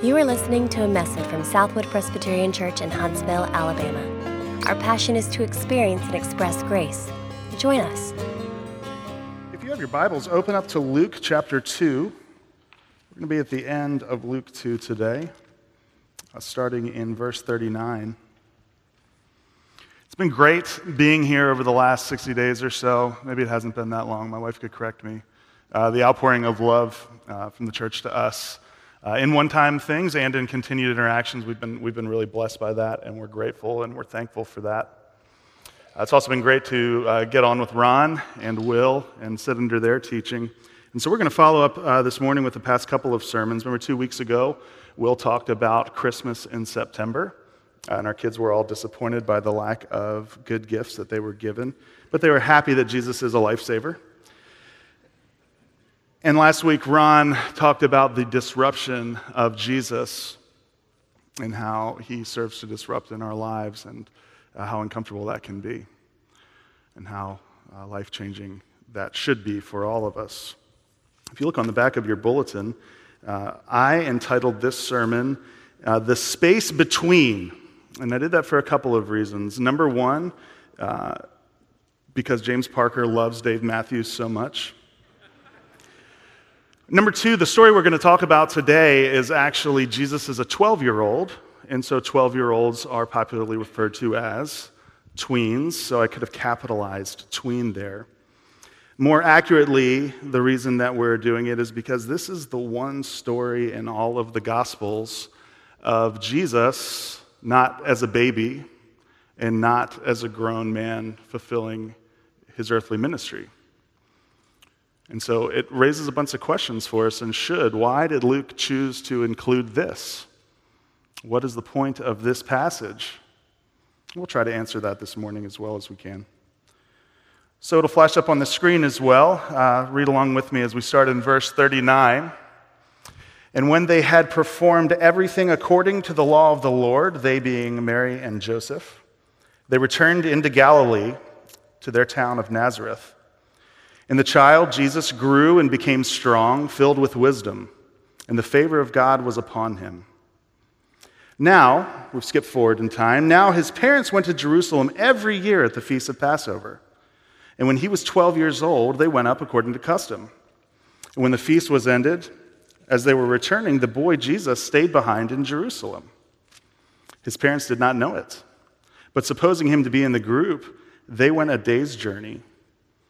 You are listening to a message from Southwood Presbyterian Church in Huntsville, Alabama. Our passion is to experience and express grace. Join us. If you have your Bibles, open up to Luke chapter 2. We're going to be at the end of Luke 2 today, uh, starting in verse 39. It's been great being here over the last 60 days or so. Maybe it hasn't been that long. My wife could correct me. Uh, the outpouring of love uh, from the church to us uh, in one time things and in continued interactions. We've been, we've been really blessed by that, and we're grateful and we're thankful for that. Uh, it's also been great to uh, get on with Ron and Will and sit under their teaching. And so we're going to follow up uh, this morning with the past couple of sermons. Remember, two weeks ago, Will talked about Christmas in September. Uh, and our kids were all disappointed by the lack of good gifts that they were given, but they were happy that Jesus is a lifesaver. And last week, Ron talked about the disruption of Jesus and how he serves to disrupt in our lives and uh, how uncomfortable that can be and how uh, life changing that should be for all of us. If you look on the back of your bulletin, uh, I entitled this sermon, uh, The Space Between. And I did that for a couple of reasons. Number one, uh, because James Parker loves Dave Matthews so much. Number two, the story we're going to talk about today is actually Jesus is a 12 year old, and so 12 year olds are popularly referred to as tweens, so I could have capitalized tween there. More accurately, the reason that we're doing it is because this is the one story in all of the Gospels of Jesus, not as a baby and not as a grown man fulfilling his earthly ministry. And so it raises a bunch of questions for us and should. Why did Luke choose to include this? What is the point of this passage? We'll try to answer that this morning as well as we can. So it'll flash up on the screen as well. Uh, read along with me as we start in verse 39. And when they had performed everything according to the law of the Lord, they being Mary and Joseph, they returned into Galilee to their town of Nazareth. And the child, Jesus, grew and became strong, filled with wisdom, and the favor of God was upon him. Now, we've skipped forward in time, now his parents went to Jerusalem every year at the feast of Passover. And when he was 12 years old, they went up according to custom. And when the feast was ended, as they were returning, the boy Jesus stayed behind in Jerusalem. His parents did not know it. But supposing him to be in the group, they went a day's journey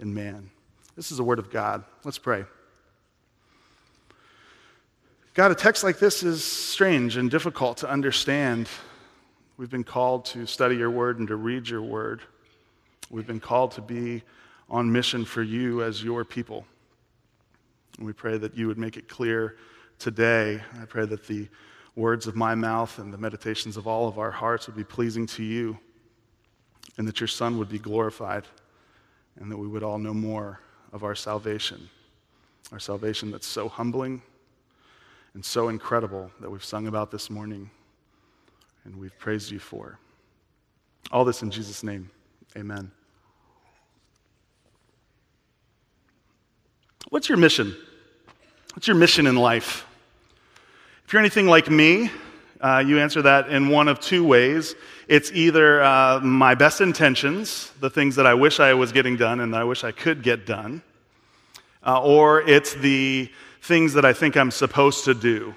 in man. This is the word of God. Let's pray. God, a text like this is strange and difficult to understand. We've been called to study your word and to read your word. We've been called to be on mission for you as your people. And we pray that you would make it clear today. I pray that the words of my mouth and the meditations of all of our hearts would be pleasing to you, and that your Son would be glorified and that we would all know more of our salvation, our salvation that's so humbling and so incredible that we've sung about this morning and we've praised you for. All this in Jesus' name. Amen. What's your mission? What's your mission in life? If you're anything like me, uh, you answer that in one of two ways. It's either uh, my best intentions, the things that I wish I was getting done and I wish I could get done, uh, or it's the things that I think I'm supposed to do.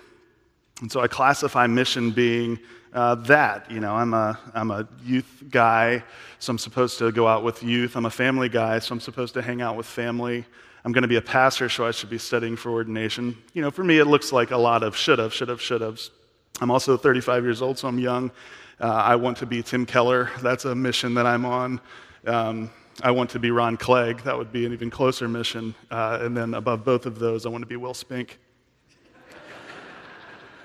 And so I classify mission being uh, that. You know, I'm a, I'm a youth guy, so I'm supposed to go out with youth. I'm a family guy, so I'm supposed to hang out with family. I'm going to be a pastor, so I should be studying for ordination. You know, for me, it looks like a lot of should have, should have, should haves. I'm also 35 years old, so I'm young. Uh, I want to be Tim Keller. That's a mission that I'm on. Um, I want to be Ron Clegg. That would be an even closer mission. Uh, and then above both of those, I want to be Will Spink,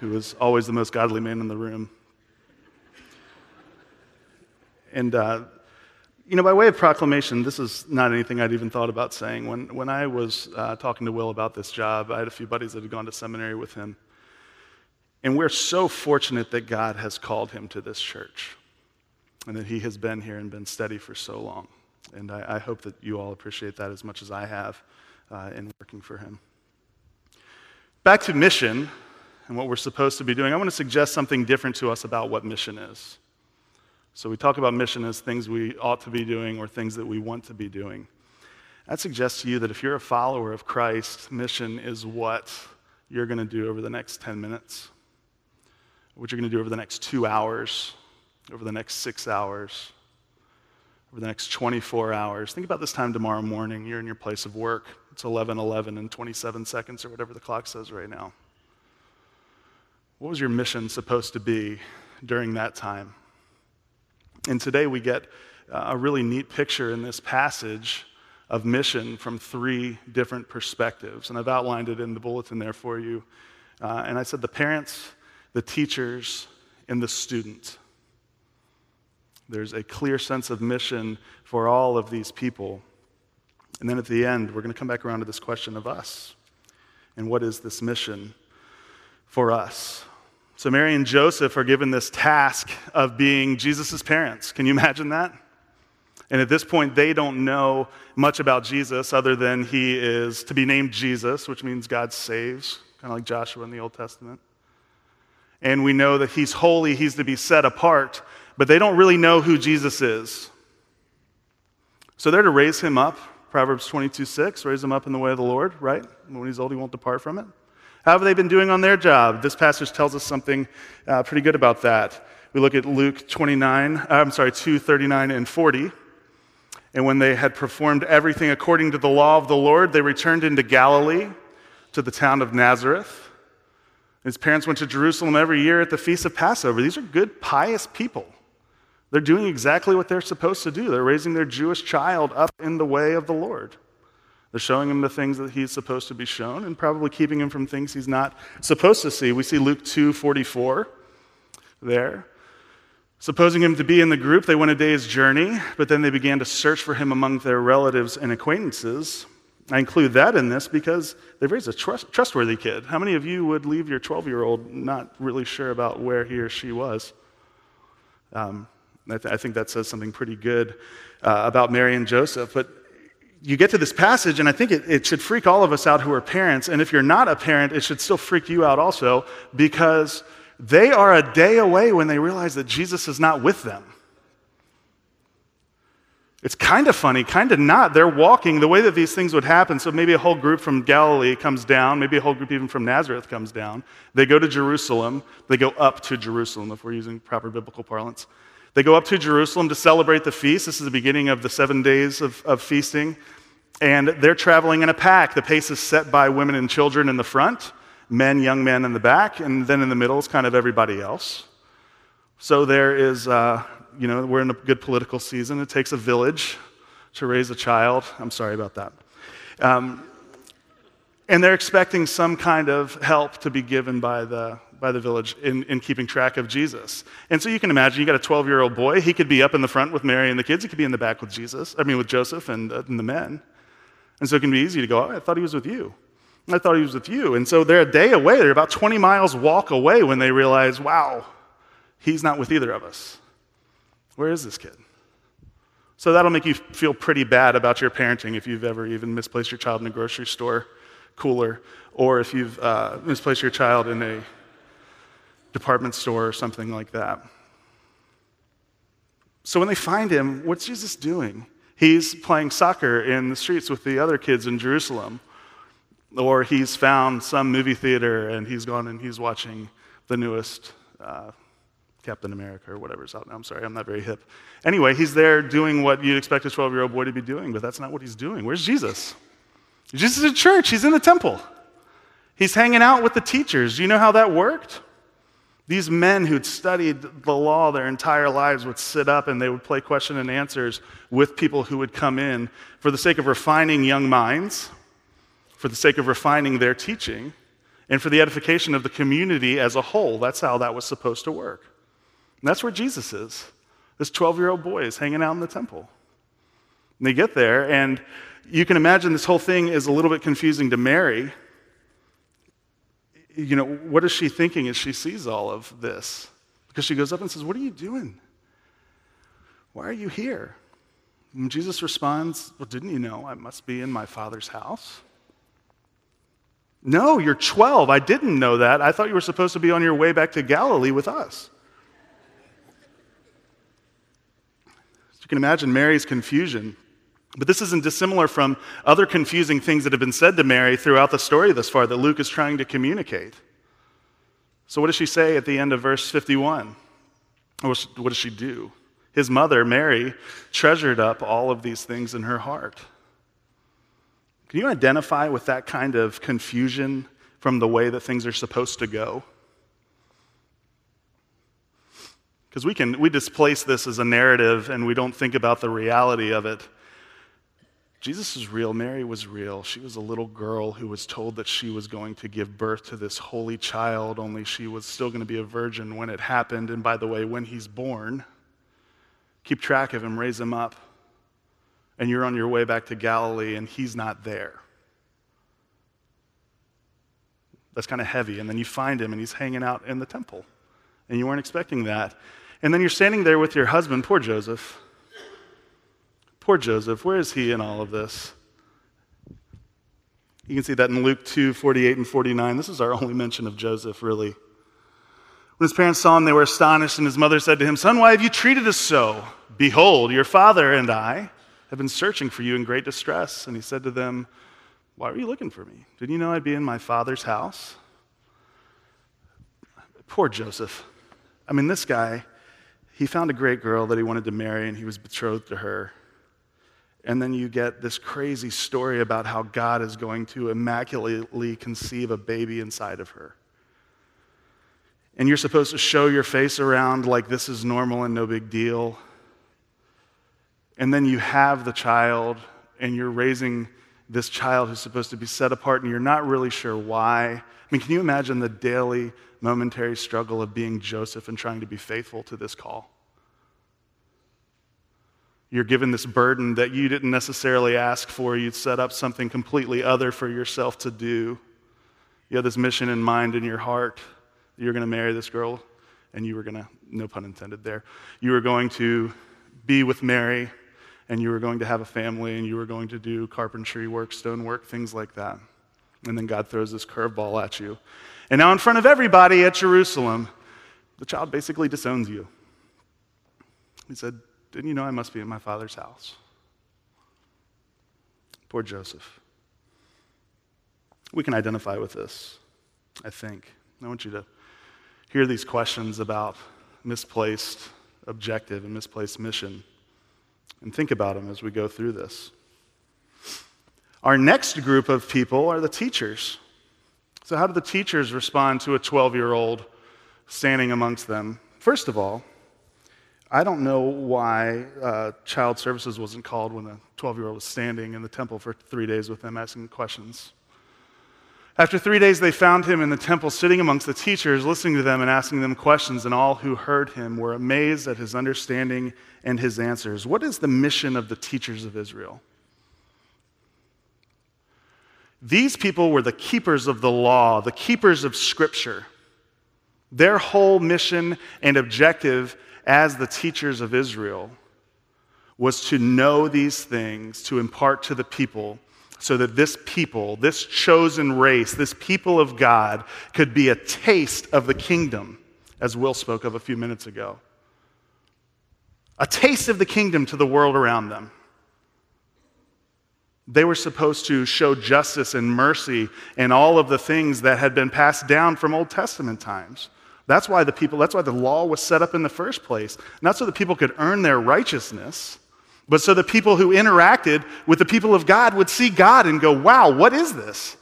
who is always the most godly man in the room. And, uh, you know, by way of proclamation, this is not anything I'd even thought about saying. When, when I was uh, talking to Will about this job, I had a few buddies that had gone to seminary with him. And we're so fortunate that God has called him to this church and that he has been here and been steady for so long. And I, I hope that you all appreciate that as much as I have uh, in working for him. Back to mission and what we're supposed to be doing, I want to suggest something different to us about what mission is. So we talk about mission as things we ought to be doing or things that we want to be doing. I'd suggest to you that if you're a follower of Christ, mission is what you're going to do over the next 10 minutes, what you're going to do over the next two hours, over the next six hours, over the next 24 hours. Think about this time tomorrow morning. You're in your place of work. It's 11 11 and 27 seconds, or whatever the clock says right now. What was your mission supposed to be during that time? And today we get a really neat picture in this passage of mission from three different perspectives. And I've outlined it in the bulletin there for you. Uh, and I said the parents, the teachers, and the student. There's a clear sense of mission for all of these people. And then at the end, we're going to come back around to this question of us. And what is this mission for us? So, Mary and Joseph are given this task of being Jesus' parents. Can you imagine that? And at this point, they don't know much about Jesus other than he is to be named Jesus, which means God saves, kind of like Joshua in the Old Testament. And we know that he's holy, he's to be set apart but they don't really know who Jesus is. So they're to raise him up, Proverbs 22 6, raise him up in the way of the Lord, right? When he's old, he won't depart from it. How have they been doing on their job? This passage tells us something uh, pretty good about that. We look at Luke 29, uh, I'm sorry, 2 39 and 40. And when they had performed everything according to the law of the Lord, they returned into Galilee to the town of Nazareth. His parents went to Jerusalem every year at the feast of Passover. These are good, pious people. They're doing exactly what they're supposed to do. They're raising their Jewish child up in the way of the Lord. They're showing him the things that he's supposed to be shown and probably keeping him from things he's not supposed to see. We see Luke 2 44 there. Supposing him to be in the group, they went a day's journey, but then they began to search for him among their relatives and acquaintances. I include that in this because they've raised a trust, trustworthy kid. How many of you would leave your 12 year old not really sure about where he or she was? Um, I, th- I think that says something pretty good uh, about Mary and Joseph. But you get to this passage, and I think it, it should freak all of us out who are parents. And if you're not a parent, it should still freak you out also, because they are a day away when they realize that Jesus is not with them. It's kind of funny, kind of not. They're walking the way that these things would happen. So maybe a whole group from Galilee comes down, maybe a whole group even from Nazareth comes down. They go to Jerusalem. They go up to Jerusalem, if we're using proper biblical parlance. They go up to Jerusalem to celebrate the feast. This is the beginning of the seven days of, of feasting. And they're traveling in a pack. The pace is set by women and children in the front, men, young men in the back, and then in the middle is kind of everybody else. So there is, uh, you know, we're in a good political season. It takes a village to raise a child. I'm sorry about that. Um, and they're expecting some kind of help to be given by the, by the village in, in keeping track of Jesus. And so you can imagine you got a 12 year old boy. He could be up in the front with Mary and the kids. He could be in the back with Jesus, I mean, with Joseph and, uh, and the men. And so it can be easy to go, oh, I thought he was with you. I thought he was with you. And so they're a day away. They're about 20 miles walk away when they realize, wow, he's not with either of us. Where is this kid? So that'll make you feel pretty bad about your parenting if you've ever even misplaced your child in a grocery store cooler or if you've uh, misplaced your child in a department store or something like that. So when they find him, what's Jesus doing? He's playing soccer in the streets with the other kids in Jerusalem. Or he's found some movie theater and he's gone and he's watching the newest uh, Captain America or whatever's out now. I'm sorry, I'm not very hip. Anyway, he's there doing what you'd expect a 12 year old boy to be doing, but that's not what he's doing. Where's Jesus? Jesus is in church, he's in the temple. He's hanging out with the teachers. Do you know how that worked? These men who'd studied the law their entire lives would sit up and they would play question and answers with people who would come in for the sake of refining young minds, for the sake of refining their teaching, and for the edification of the community as a whole. That's how that was supposed to work. And that's where Jesus is. This 12 year old boy is hanging out in the temple. And they get there, and you can imagine this whole thing is a little bit confusing to Mary. You know, what is she thinking as she sees all of this? Because she goes up and says, What are you doing? Why are you here? And Jesus responds, Well, didn't you know I must be in my Father's house? No, you're 12. I didn't know that. I thought you were supposed to be on your way back to Galilee with us. You can imagine Mary's confusion. But this isn't dissimilar from other confusing things that have been said to Mary throughout the story thus far that Luke is trying to communicate. So, what does she say at the end of verse 51? What does she do? His mother, Mary, treasured up all of these things in her heart. Can you identify with that kind of confusion from the way that things are supposed to go? Because we can we displace this as a narrative and we don't think about the reality of it. Jesus is real. Mary was real. She was a little girl who was told that she was going to give birth to this holy child, only she was still going to be a virgin when it happened. And by the way, when he's born, keep track of him, raise him up and you're on your way back to Galilee and he's not there. That's kind of heavy. And then you find him and he's hanging out in the temple. And you weren't expecting that. And then you're standing there with your husband, poor Joseph. Poor Joseph, where is he in all of this? You can see that in Luke 2 48 and 49. This is our only mention of Joseph, really. When his parents saw him, they were astonished, and his mother said to him, Son, why have you treated us so? Behold, your father and I have been searching for you in great distress. And he said to them, Why were you looking for me? Didn't you know I'd be in my father's house? Poor Joseph. I mean, this guy, he found a great girl that he wanted to marry and he was betrothed to her. And then you get this crazy story about how God is going to immaculately conceive a baby inside of her. And you're supposed to show your face around like this is normal and no big deal and then you have the child, and you're raising this child who's supposed to be set apart, and you're not really sure why. I mean, can you imagine the daily, momentary struggle of being Joseph and trying to be faithful to this call? You're given this burden that you didn't necessarily ask for. You'd set up something completely other for yourself to do. You had this mission in mind in your heart. You're going to marry this girl, and you were going to, no pun intended there, you were going to be with Mary and you were going to have a family and you were going to do carpentry work, stone work, things like that. And then God throws this curveball at you. And now, in front of everybody at Jerusalem, the child basically disowns you. He said, Didn't you know I must be in my father's house? Poor Joseph. We can identify with this, I think. I want you to hear these questions about misplaced objective and misplaced mission and think about them as we go through this. Our next group of people are the teachers. So, how do the teachers respond to a 12 year old standing amongst them? First of all, I don't know why uh, child services wasn't called when a 12 year old was standing in the temple for three days with them asking questions. After three days, they found him in the temple sitting amongst the teachers, listening to them and asking them questions, and all who heard him were amazed at his understanding and his answers. What is the mission of the teachers of Israel? These people were the keepers of the law, the keepers of Scripture. Their whole mission and objective as the teachers of Israel was to know these things, to impart to the people so that this people, this chosen race, this people of God could be a taste of the kingdom, as Will spoke of a few minutes ago. A taste of the kingdom to the world around them. They were supposed to show justice and mercy and all of the things that had been passed down from Old Testament times. That's why the people, that's why the law was set up in the first place. Not so that people could earn their righteousness, but so the people who interacted with the people of God would see God and go, wow, what is this?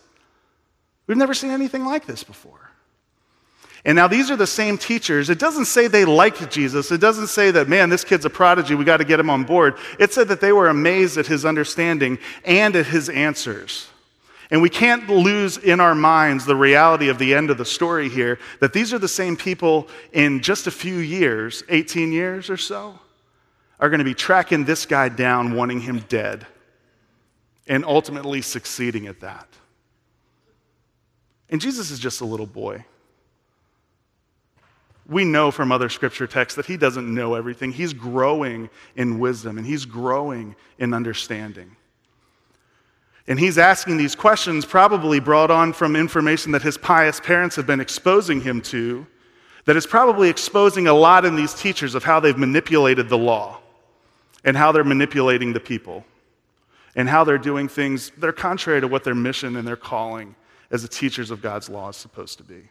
We've never seen anything like this before. And now these are the same teachers. It doesn't say they liked Jesus. It doesn't say that, man, this kid's a prodigy. We got to get him on board. It said that they were amazed at his understanding and at his answers. And we can't lose in our minds the reality of the end of the story here that these are the same people in just a few years, 18 years or so, are going to be tracking this guy down, wanting him dead, and ultimately succeeding at that. And Jesus is just a little boy. We know from other scripture texts that he doesn't know everything. He's growing in wisdom and he's growing in understanding. And he's asking these questions, probably brought on from information that his pious parents have been exposing him to, that is probably exposing a lot in these teachers of how they've manipulated the law and how they're manipulating the people and how they're doing things that are contrary to what their mission and their calling as the teachers of God's law is supposed to be.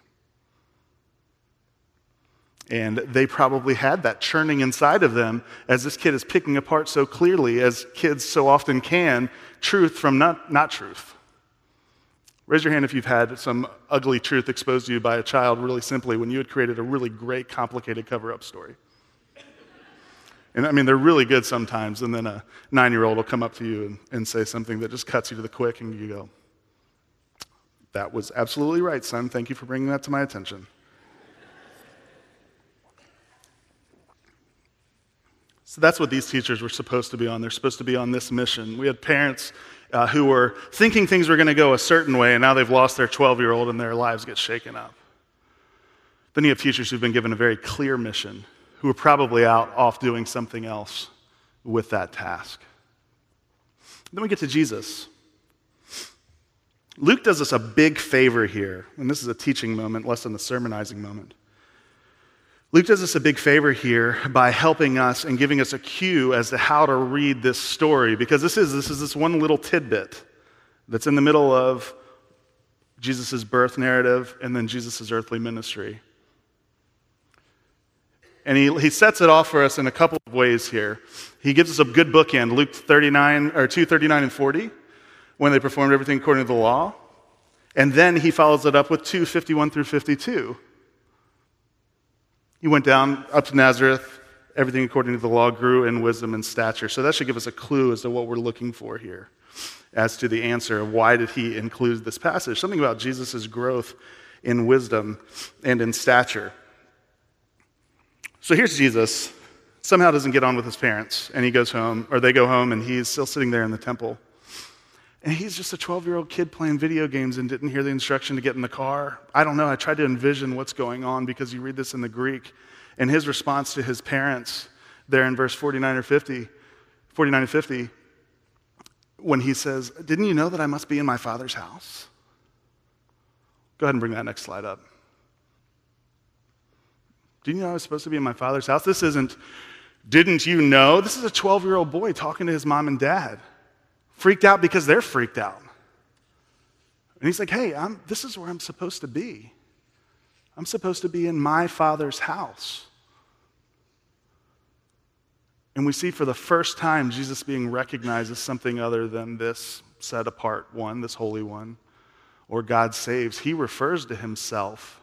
And they probably had that churning inside of them as this kid is picking apart so clearly, as kids so often can, truth from not, not truth. Raise your hand if you've had some ugly truth exposed to you by a child really simply when you had created a really great, complicated cover up story. And I mean, they're really good sometimes, and then a nine year old will come up to you and, and say something that just cuts you to the quick, and you go, That was absolutely right, son. Thank you for bringing that to my attention. So that's what these teachers were supposed to be on. They're supposed to be on this mission. We had parents uh, who were thinking things were going to go a certain way, and now they've lost their 12 year old and their lives get shaken up. Then you have teachers who've been given a very clear mission, who are probably out off doing something else with that task. Then we get to Jesus. Luke does us a big favor here, and this is a teaching moment, less than a sermonizing moment. Luke does us a big favor here by helping us and giving us a cue as to how to read this story because this is this is this one little tidbit that's in the middle of Jesus' birth narrative and then Jesus' earthly ministry. And he, he sets it off for us in a couple of ways here. He gives us a good bookend, Luke 39 or 239 and 40, when they performed everything according to the law. And then he follows it up with 251 through 52 he went down up to Nazareth. Everything according to the law grew in wisdom and stature. So that should give us a clue as to what we're looking for here as to the answer of why did he include this passage. Something about Jesus' growth in wisdom and in stature. So here's Jesus. Somehow doesn't get on with his parents, and he goes home, or they go home, and he's still sitting there in the temple. And he's just a 12 year old kid playing video games and didn't hear the instruction to get in the car. I don't know. I tried to envision what's going on because you read this in the Greek. And his response to his parents there in verse 49 or 50, 49 and 50, when he says, Didn't you know that I must be in my father's house? Go ahead and bring that next slide up. Didn't you know I was supposed to be in my father's house? This isn't, didn't you know? This is a 12 year old boy talking to his mom and dad freaked out because they're freaked out. And he's like, hey, I'm, this is where I'm supposed to be. I'm supposed to be in my father's house. And we see for the first time Jesus being recognized as something other than this set apart one, this holy one, or God saves. He refers to himself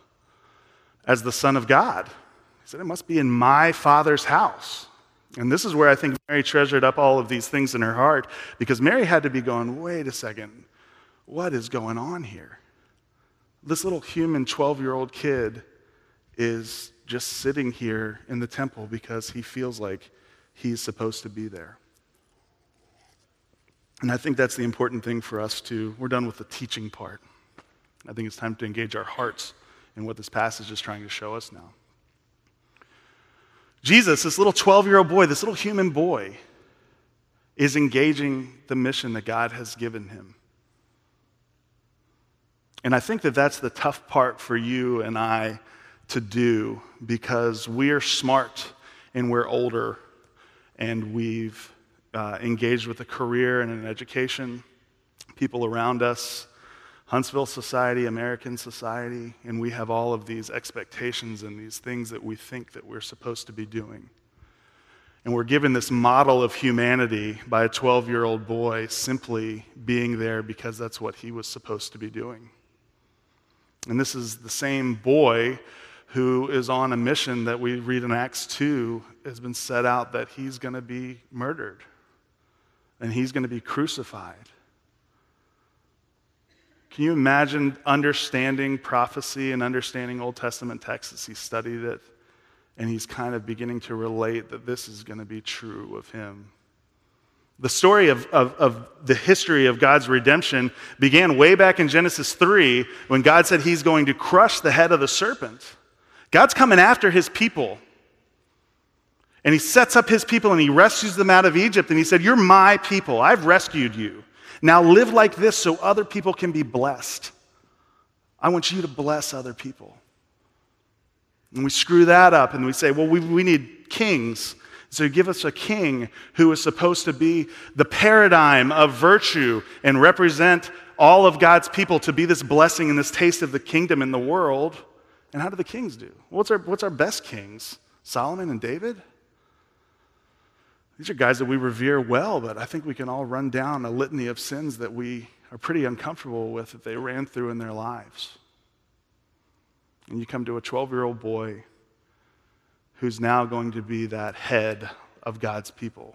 as the Son of God. He said, It must be in my Father's house. And this is where I think Mary treasured up all of these things in her heart because Mary had to be going, wait a second, what is going on here? This little human 12 year old kid is just sitting here in the temple because he feels like he's supposed to be there. And I think that's the important thing for us to, we're done with the teaching part. I think it's time to engage our hearts in what this passage is trying to show us now. Jesus, this little 12 year old boy, this little human boy, is engaging the mission that God has given him. And I think that that's the tough part for you and I to do because we are smart and we're older and we've uh, engaged with a career and an education people around us, Huntsville society, American society, and we have all of these expectations and these things that we think that we're supposed to be doing. And we're given this model of humanity by a 12 year old boy simply being there because that's what he was supposed to be doing. And this is the same boy who is on a mission that we read in Acts 2 has been set out that he's going to be murdered and he's going to be crucified. Can you imagine understanding prophecy and understanding Old Testament texts as he studied it? And he's kind of beginning to relate that this is going to be true of him. The story of, of, of, the history of God's redemption began way back in Genesis 3 when God said he's going to crush the head of the serpent. God's coming after his people. And he sets up his people and he rescues them out of Egypt. And he said, You're my people. I've rescued you. Now live like this so other people can be blessed. I want you to bless other people. And we screw that up and we say, Well, we, we need kings. So give us a king who is supposed to be the paradigm of virtue and represent all of God's people to be this blessing and this taste of the kingdom in the world. And how do the kings do? What's our, what's our best kings? Solomon and David? These are guys that we revere well, but I think we can all run down a litany of sins that we are pretty uncomfortable with that they ran through in their lives. And you come to a 12 year old boy who's now going to be that head of God's people.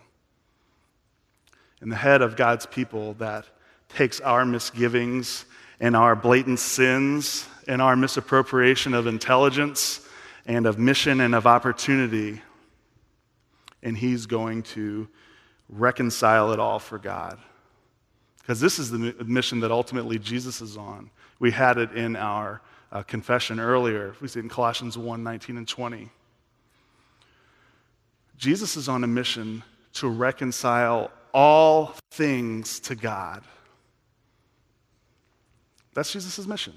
And the head of God's people that takes our misgivings and our blatant sins and our misappropriation of intelligence and of mission and of opportunity and he's going to reconcile it all for God. Because this is the mission that ultimately Jesus is on. We had it in our uh, confession earlier. We see it in Colossians 1 19 and 20. Jesus is on a mission to reconcile all things to God. That's Jesus' mission.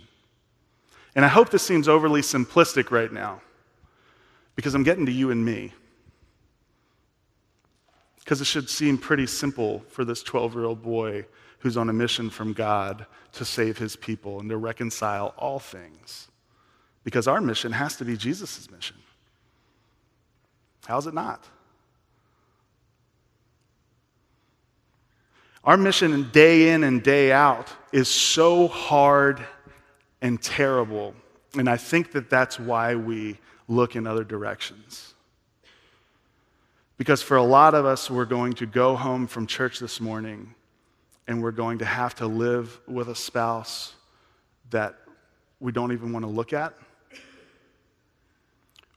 And I hope this seems overly simplistic right now because I'm getting to you and me. Because it should seem pretty simple for this 12 year old boy who's on a mission from God to save his people and to reconcile all things. Because our mission has to be Jesus' mission. How's it not? Our mission day in and day out is so hard and terrible. And I think that that's why we look in other directions. Because for a lot of us, we're going to go home from church this morning and we're going to have to live with a spouse that we don't even want to look at.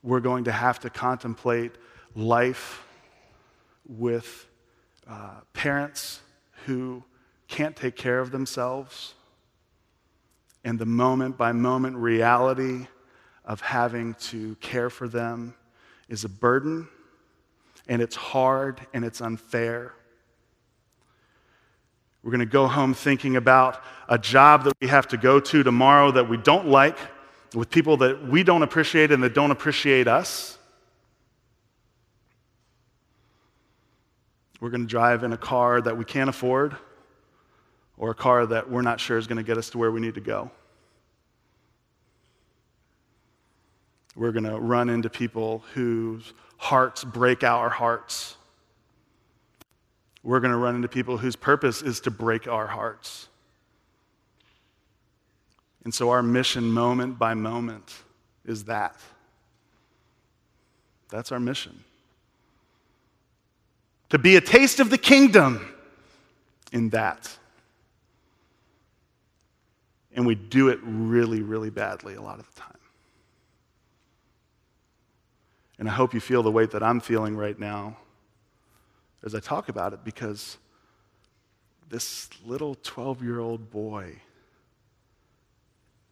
We're going to have to contemplate life with uh, parents who can't take care of themselves and the moment by moment reality of having to care for them is a burden and it's hard and it's unfair. We're going to go home thinking about a job that we have to go to tomorrow that we don't like, with people that we don't appreciate and that don't appreciate us. We're going to drive in a car that we can't afford or a car that we're not sure is going to get us to where we need to go. We're going to run into people whose hearts break our hearts. We're going to run into people whose purpose is to break our hearts. And so our mission, moment by moment, is that. That's our mission. To be a taste of the kingdom in that. And we do it really, really badly a lot of the time. And I hope you feel the weight that I'm feeling right now as I talk about it because this little 12 year old boy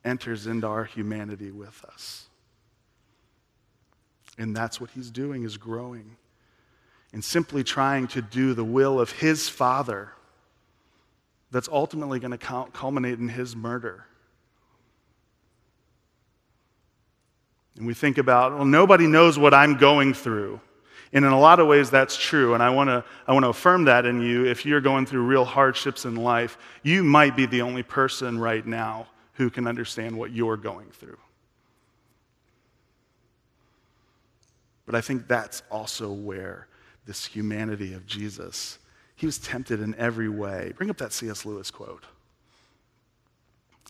enters into our humanity with us. And that's what he's doing is growing and simply trying to do the will of his father that's ultimately going to culminate in his murder. And we think about, well, nobody knows what I'm going through. And in a lot of ways, that's true. And I want to I wanna affirm that in you. If you're going through real hardships in life, you might be the only person right now who can understand what you're going through. But I think that's also where this humanity of Jesus, he was tempted in every way. Bring up that C.S. Lewis quote.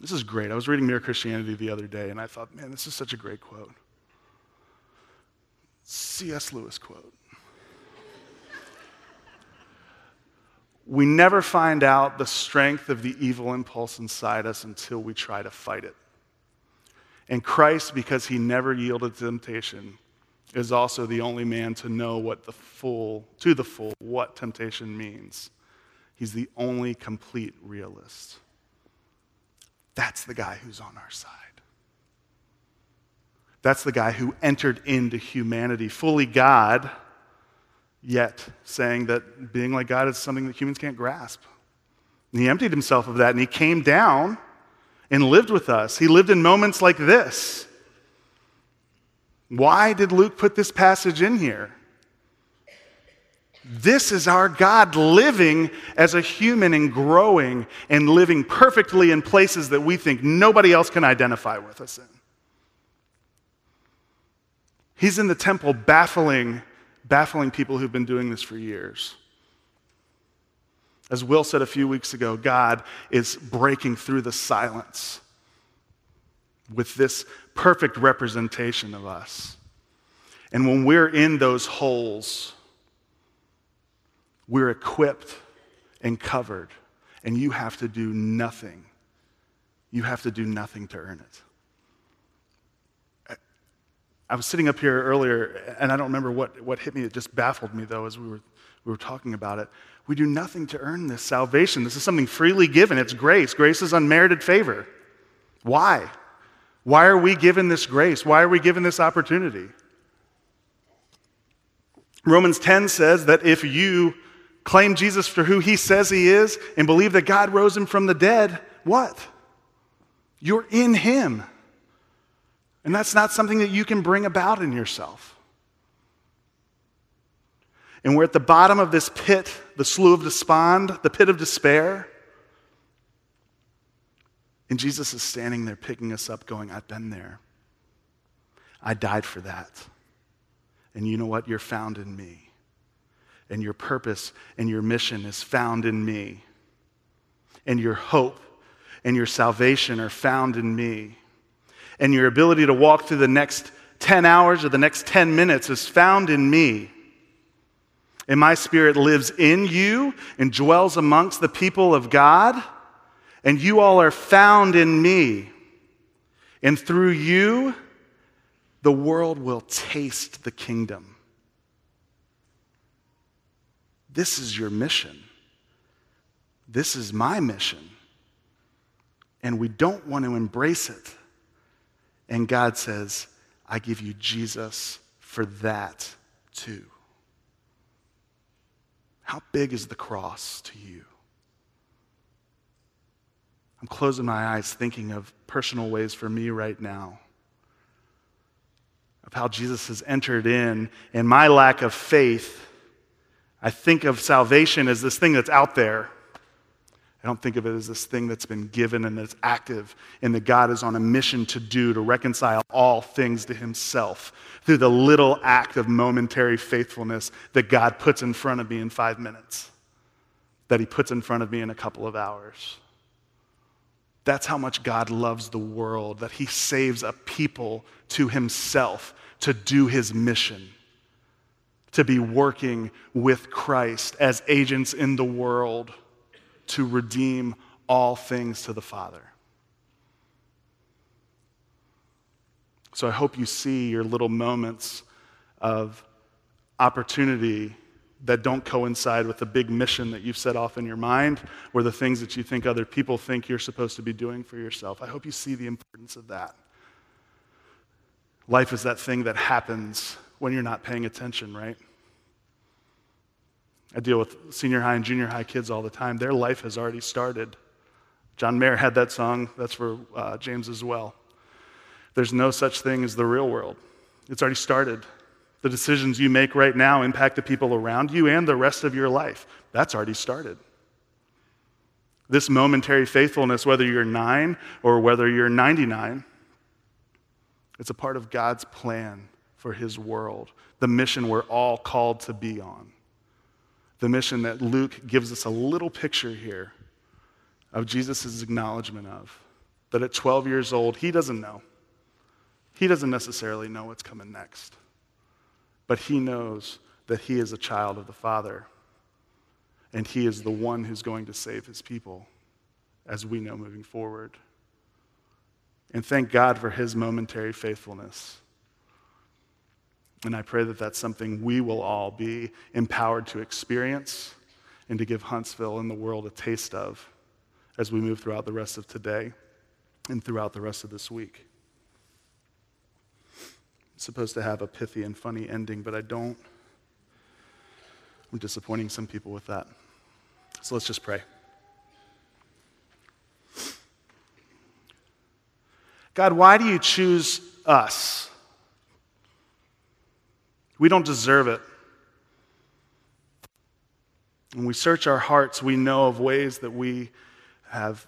This is great. I was reading Mere Christianity the other day, and I thought, man, this is such a great quote. C.S. Lewis quote. we never find out the strength of the evil impulse inside us until we try to fight it. And Christ, because he never yielded to temptation, is also the only man to know what the full, to the full, what temptation means. He's the only complete realist. That's the guy who's on our side. That's the guy who entered into humanity, fully God, yet saying that being like God is something that humans can't grasp. And he emptied himself of that and he came down and lived with us. He lived in moments like this. Why did Luke put this passage in here? This is our God living as a human and growing and living perfectly in places that we think nobody else can identify with us in. He's in the temple baffling, baffling people who've been doing this for years. As Will said a few weeks ago, God is breaking through the silence with this perfect representation of us. And when we're in those holes, we're equipped and covered, and you have to do nothing. You have to do nothing to earn it. I was sitting up here earlier, and I don't remember what, what hit me. It just baffled me, though, as we were, we were talking about it. We do nothing to earn this salvation. This is something freely given. It's grace. Grace is unmerited favor. Why? Why are we given this grace? Why are we given this opportunity? Romans 10 says that if you claim Jesus for who he says he is and believe that God rose him from the dead, what? You're in him. And that's not something that you can bring about in yourself. And we're at the bottom of this pit, the slough of despond, the pit of despair. And Jesus is standing there picking us up, going, I've been there. I died for that. And you know what? You're found in me. And your purpose and your mission is found in me. And your hope and your salvation are found in me and your ability to walk through the next 10 hours or the next 10 minutes is found in me. And my spirit lives in you and dwells amongst the people of God, and you all are found in me. And through you, the world will taste the kingdom. This is your mission. This is my mission. And we don't want to embrace it. And God says, I give you Jesus for that too. How big is the cross to you? I'm closing my eyes thinking of personal ways for me right now of how Jesus has entered in and my lack of faith. I think of salvation as this thing that's out there I don't think of it as this thing that's been given and that's active and that God is on a mission to do to reconcile all things to himself through the little act of momentary faithfulness that God puts in front of me in five minutes, that he puts in front of me in a couple of hours. That's how much God loves the world, that he saves a people to himself to do his mission, to be working with Christ as agents in the world to redeem all things to the Father. So I hope you see your little moments of opportunity that don't coincide with the big mission that you've set off in your mind or the things that you think other people think you're supposed to be doing for yourself. I hope you see the importance of that. Life is that thing that happens when you're not paying attention, right? I deal with senior high and junior high kids all the time. Their life has already started. John Mayer had that song. That's for uh, James as well. There's no such thing as the real world. It's already started. The decisions you make right now impact the people around you and the rest of your life. That's already started. This momentary faithfulness, whether you're nine or whether you're 99, it's a part of God's plan for His world, the mission we're all called to be on. The mission that Luke gives us a little picture here of Jesus' acknowledgement of. That at 12 years old, he doesn't know. He doesn't necessarily know what's coming next. But he knows that he is a child of the Father. And he is the one who's going to save his people, as we know moving forward. And thank God for his momentary faithfulness. And I pray that that's something we will all be empowered to experience and to give Huntsville and the world a taste of as we move throughout the rest of today and throughout the rest of this week. It's supposed to have a pithy and funny ending, but I don't. I'm disappointing some people with that. So let's just pray. God, why do you choose us? We don't deserve it. When we search our hearts, we know of ways that we have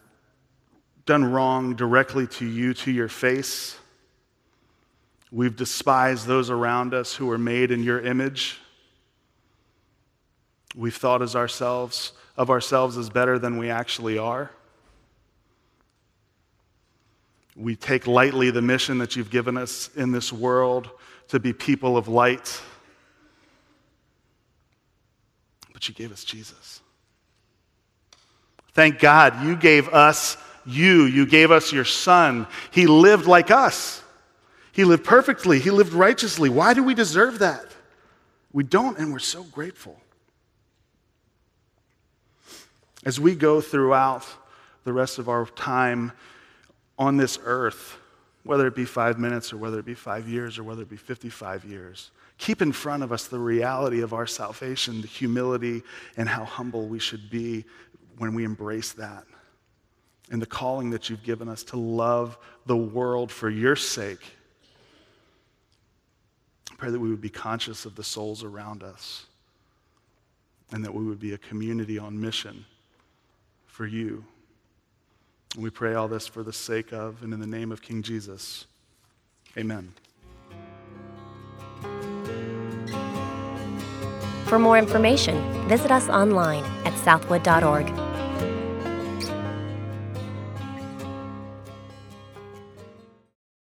done wrong directly to you, to your face. We've despised those around us who are made in your image. We've thought as ourselves of ourselves as better than we actually are. We take lightly the mission that you've given us in this world to be people of light. But you gave us Jesus. Thank God you gave us you. You gave us your son. He lived like us. He lived perfectly. He lived righteously. Why do we deserve that? We don't, and we're so grateful. As we go throughout the rest of our time on this earth, whether it be five minutes or whether it be five years or whether it be 55 years, keep in front of us the reality of our salvation, the humility, and how humble we should be when we embrace that. And the calling that you've given us to love the world for your sake. I pray that we would be conscious of the souls around us and that we would be a community on mission for you. We pray all this for the sake of and in the name of King Jesus. Amen. For more information, visit us online at southwood.org.